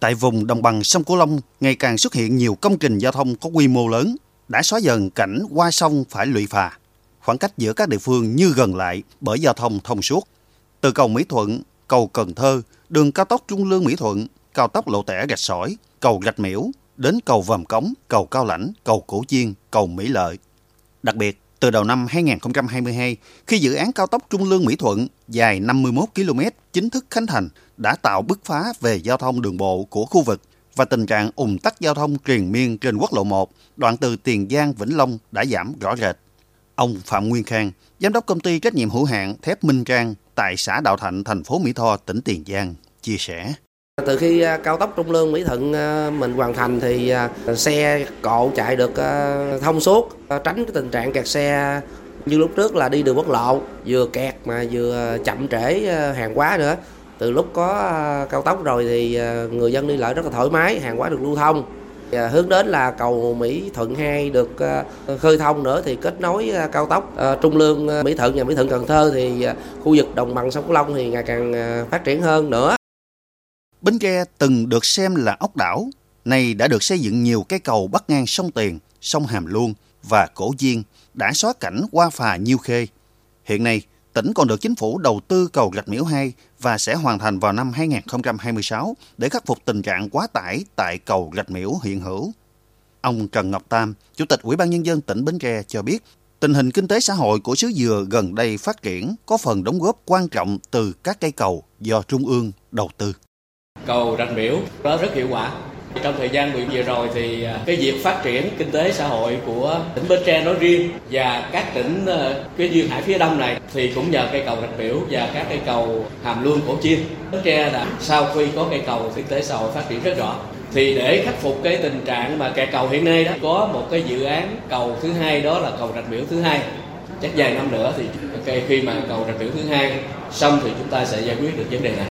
Tại vùng đồng bằng sông Cửu Long ngày càng xuất hiện nhiều công trình giao thông có quy mô lớn, đã xóa dần cảnh qua sông phải lụy phà. Khoảng cách giữa các địa phương như gần lại bởi giao thông thông suốt. Từ cầu Mỹ Thuận, cầu Cần Thơ, đường cao tốc Trung Lương Mỹ Thuận, cao tốc Lộ Tẻ Gạch Sỏi, cầu Rạch Miễu, đến cầu Vàm Cống, cầu Cao Lãnh, cầu Cổ Chiên, cầu Mỹ Lợi. Đặc biệt, từ đầu năm 2022, khi dự án cao tốc Trung Lương Mỹ Thuận dài 51 km chính thức khánh thành, đã tạo bứt phá về giao thông đường bộ của khu vực và tình trạng ủng tắc giao thông triền miên trên quốc lộ 1, đoạn từ Tiền Giang Vĩnh Long đã giảm rõ rệt. Ông Phạm Nguyên Khang, giám đốc công ty trách nhiệm hữu hạn thép Minh Trang tại xã Đạo Thạnh, thành phố Mỹ Tho, tỉnh Tiền Giang, chia sẻ. Từ khi à, cao tốc Trung Lương Mỹ Thuận à, mình hoàn thành thì à, xe cộ chạy được thông suốt, tránh cái tình trạng kẹt xe như lúc trước là đi đường quốc lộ, vừa kẹt mà vừa chậm trễ hàng hóa nữa. Từ lúc có cao tốc rồi thì người dân đi lại rất là thoải mái, hàng hóa được lưu thông. Hướng đến là cầu Mỹ Thuận 2 được khơi thông nữa thì kết nối cao tốc Trung Lương Mỹ Thuận và Mỹ Thuận Cần Thơ thì khu vực đồng bằng sông Cửu Long thì ngày càng phát triển hơn nữa. Bến Tre từng được xem là ốc đảo, nay đã được xây dựng nhiều cây cầu bắc ngang sông Tiền, sông Hàm Luông và Cổ Diên đã xóa cảnh qua phà Nhiêu Khê. Hiện nay, tỉnh còn được chính phủ đầu tư cầu Rạch Miễu 2 và sẽ hoàn thành vào năm 2026 để khắc phục tình trạng quá tải tại cầu Rạch Miễu hiện hữu. Ông Trần Ngọc Tam, Chủ tịch Ủy ban Nhân dân tỉnh Bến Tre cho biết, tình hình kinh tế xã hội của xứ Dừa gần đây phát triển có phần đóng góp quan trọng từ các cây cầu do Trung ương đầu tư cầu rạch miễu đó rất hiệu quả. Trong thời gian vừa vừa rồi thì à, cái việc phát triển kinh tế xã hội của tỉnh Bến Tre nói riêng và các tỉnh ờ, cái duyên hải phía đông này thì cũng nhờ cây cầu rạch miễu và các cây cầu hàm luông cổ chiên. Bến Tre là sau khi có cây cầu kinh tế xã hội phát triển rất rõ thì để khắc phục cái tình trạng mà kẹt cầu hiện nay đó có một cái dự án cầu thứ hai đó là cầu rạch miễu thứ hai. Chắc vài năm nữa thì okay, khi mà cầu rạch miễu thứ hai xong thì chúng ta sẽ giải quyết được vấn đề này.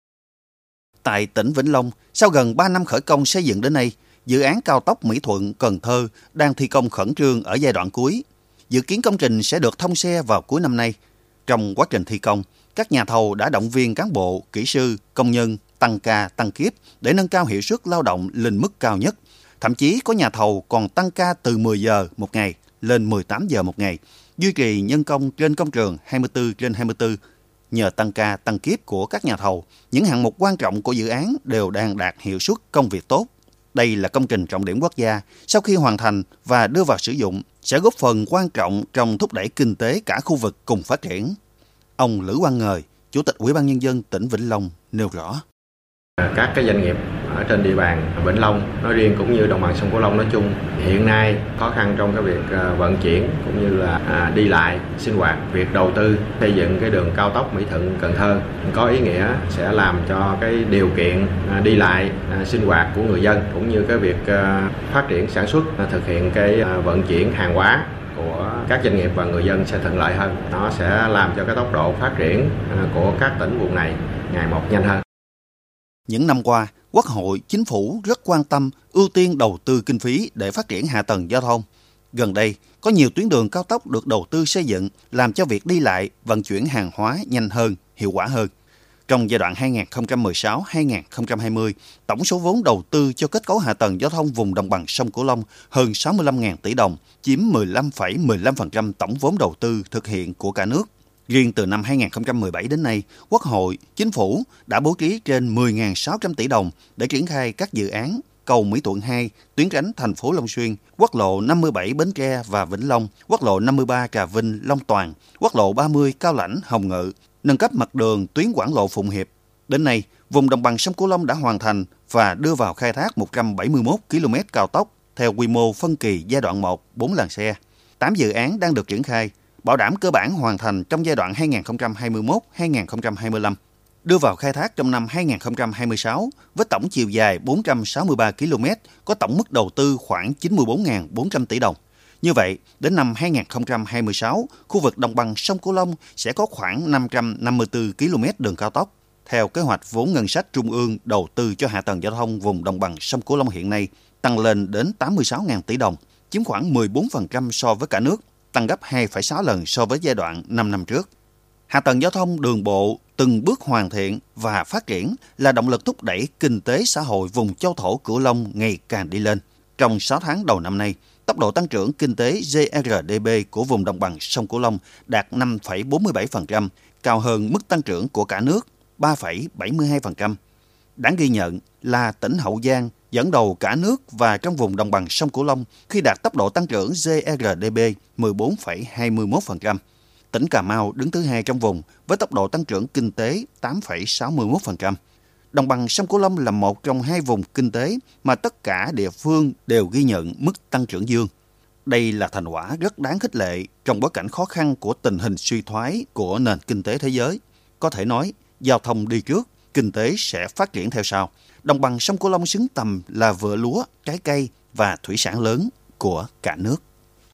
Tại tỉnh Vĩnh Long, sau gần 3 năm khởi công xây dựng đến nay, dự án cao tốc Mỹ Thuận Cần Thơ đang thi công khẩn trương ở giai đoạn cuối. Dự kiến công trình sẽ được thông xe vào cuối năm nay. Trong quá trình thi công, các nhà thầu đã động viên cán bộ, kỹ sư, công nhân tăng ca, tăng kiếp để nâng cao hiệu suất lao động lên mức cao nhất. Thậm chí có nhà thầu còn tăng ca từ 10 giờ một ngày lên 18 giờ một ngày, duy trì nhân công trên công trường 24 trên 24 Nhờ tăng ca, tăng kiếp của các nhà thầu, những hạng mục quan trọng của dự án đều đang đạt hiệu suất công việc tốt. Đây là công trình trọng điểm quốc gia, sau khi hoàn thành và đưa vào sử dụng sẽ góp phần quan trọng trong thúc đẩy kinh tế cả khu vực cùng phát triển. Ông Lữ Quang Ngời, Chủ tịch Ủy ban nhân dân tỉnh Vĩnh Long nêu rõ: Các cái doanh nghiệp ở trên địa bàn Vĩnh Long nói riêng cũng như đồng bằng sông Cửu Long nói chung. Hiện nay khó khăn trong cái việc à, vận chuyển cũng như là à, đi lại sinh hoạt việc đầu tư xây dựng cái đường cao tốc Mỹ Thuận Cần Thơ có ý nghĩa sẽ làm cho cái điều kiện à, đi lại sinh hoạt của người dân cũng như cái việc phát triển sản xuất thực hiện cái vận chuyển hàng hóa của các doanh nghiệp và người dân sẽ thuận lợi hơn. Nó sẽ làm cho cái tốc độ phát triển của các tỉnh vùng này ngày một nhanh hơn. Những năm qua, Quốc hội, Chính phủ rất quan tâm ưu tiên đầu tư kinh phí để phát triển hạ tầng giao thông. Gần đây, có nhiều tuyến đường cao tốc được đầu tư xây dựng làm cho việc đi lại, vận chuyển hàng hóa nhanh hơn, hiệu quả hơn. Trong giai đoạn 2016-2020, tổng số vốn đầu tư cho kết cấu hạ tầng giao thông vùng đồng bằng sông Cửu Long hơn 65.000 tỷ đồng, chiếm 15,15% tổng vốn đầu tư thực hiện của cả nước. Riêng từ năm 2017 đến nay, Quốc hội, Chính phủ đã bố trí trên 10.600 tỷ đồng để triển khai các dự án cầu Mỹ Thuận 2, tuyến tránh thành phố Long Xuyên, quốc lộ 57 Bến Tre và Vĩnh Long, quốc lộ 53 Trà Vinh, Long Toàn, quốc lộ 30 Cao Lãnh, Hồng Ngự, nâng cấp mặt đường tuyến quảng lộ Phụng Hiệp. Đến nay, vùng đồng bằng sông Cửu Long đã hoàn thành và đưa vào khai thác 171 km cao tốc theo quy mô phân kỳ giai đoạn 1, 4 làn xe. 8 dự án đang được triển khai, bảo đảm cơ bản hoàn thành trong giai đoạn 2021-2025, đưa vào khai thác trong năm 2026 với tổng chiều dài 463 km, có tổng mức đầu tư khoảng 94.400 tỷ đồng. Như vậy, đến năm 2026, khu vực đồng bằng sông Cửu Long sẽ có khoảng 554 km đường cao tốc. Theo kế hoạch vốn ngân sách trung ương đầu tư cho hạ tầng giao thông vùng đồng bằng sông Cửu Long hiện nay tăng lên đến 86.000 tỷ đồng, chiếm khoảng 14% so với cả nước tăng gấp 2,6 lần so với giai đoạn 5 năm trước. Hạ tầng giao thông đường bộ từng bước hoàn thiện và phát triển là động lực thúc đẩy kinh tế xã hội vùng châu thổ Cửu Long ngày càng đi lên. Trong 6 tháng đầu năm nay, tốc độ tăng trưởng kinh tế GRDP của vùng đồng bằng sông Cửu Long đạt 5,47%, cao hơn mức tăng trưởng của cả nước 3,72%. Đáng ghi nhận là tỉnh Hậu Giang dẫn đầu cả nước và trong vùng đồng bằng sông Cửu Long khi đạt tốc độ tăng trưởng GRDP 14,21%. Tỉnh Cà Mau đứng thứ hai trong vùng với tốc độ tăng trưởng kinh tế 8,61%. Đồng bằng sông Cửu Long là một trong hai vùng kinh tế mà tất cả địa phương đều ghi nhận mức tăng trưởng dương. Đây là thành quả rất đáng khích lệ trong bối cảnh khó khăn của tình hình suy thoái của nền kinh tế thế giới. Có thể nói, giao thông đi trước, kinh tế sẽ phát triển theo sau. Đồng bằng sông Cửu Long xứng tầm là vựa lúa, trái cây và thủy sản lớn của cả nước.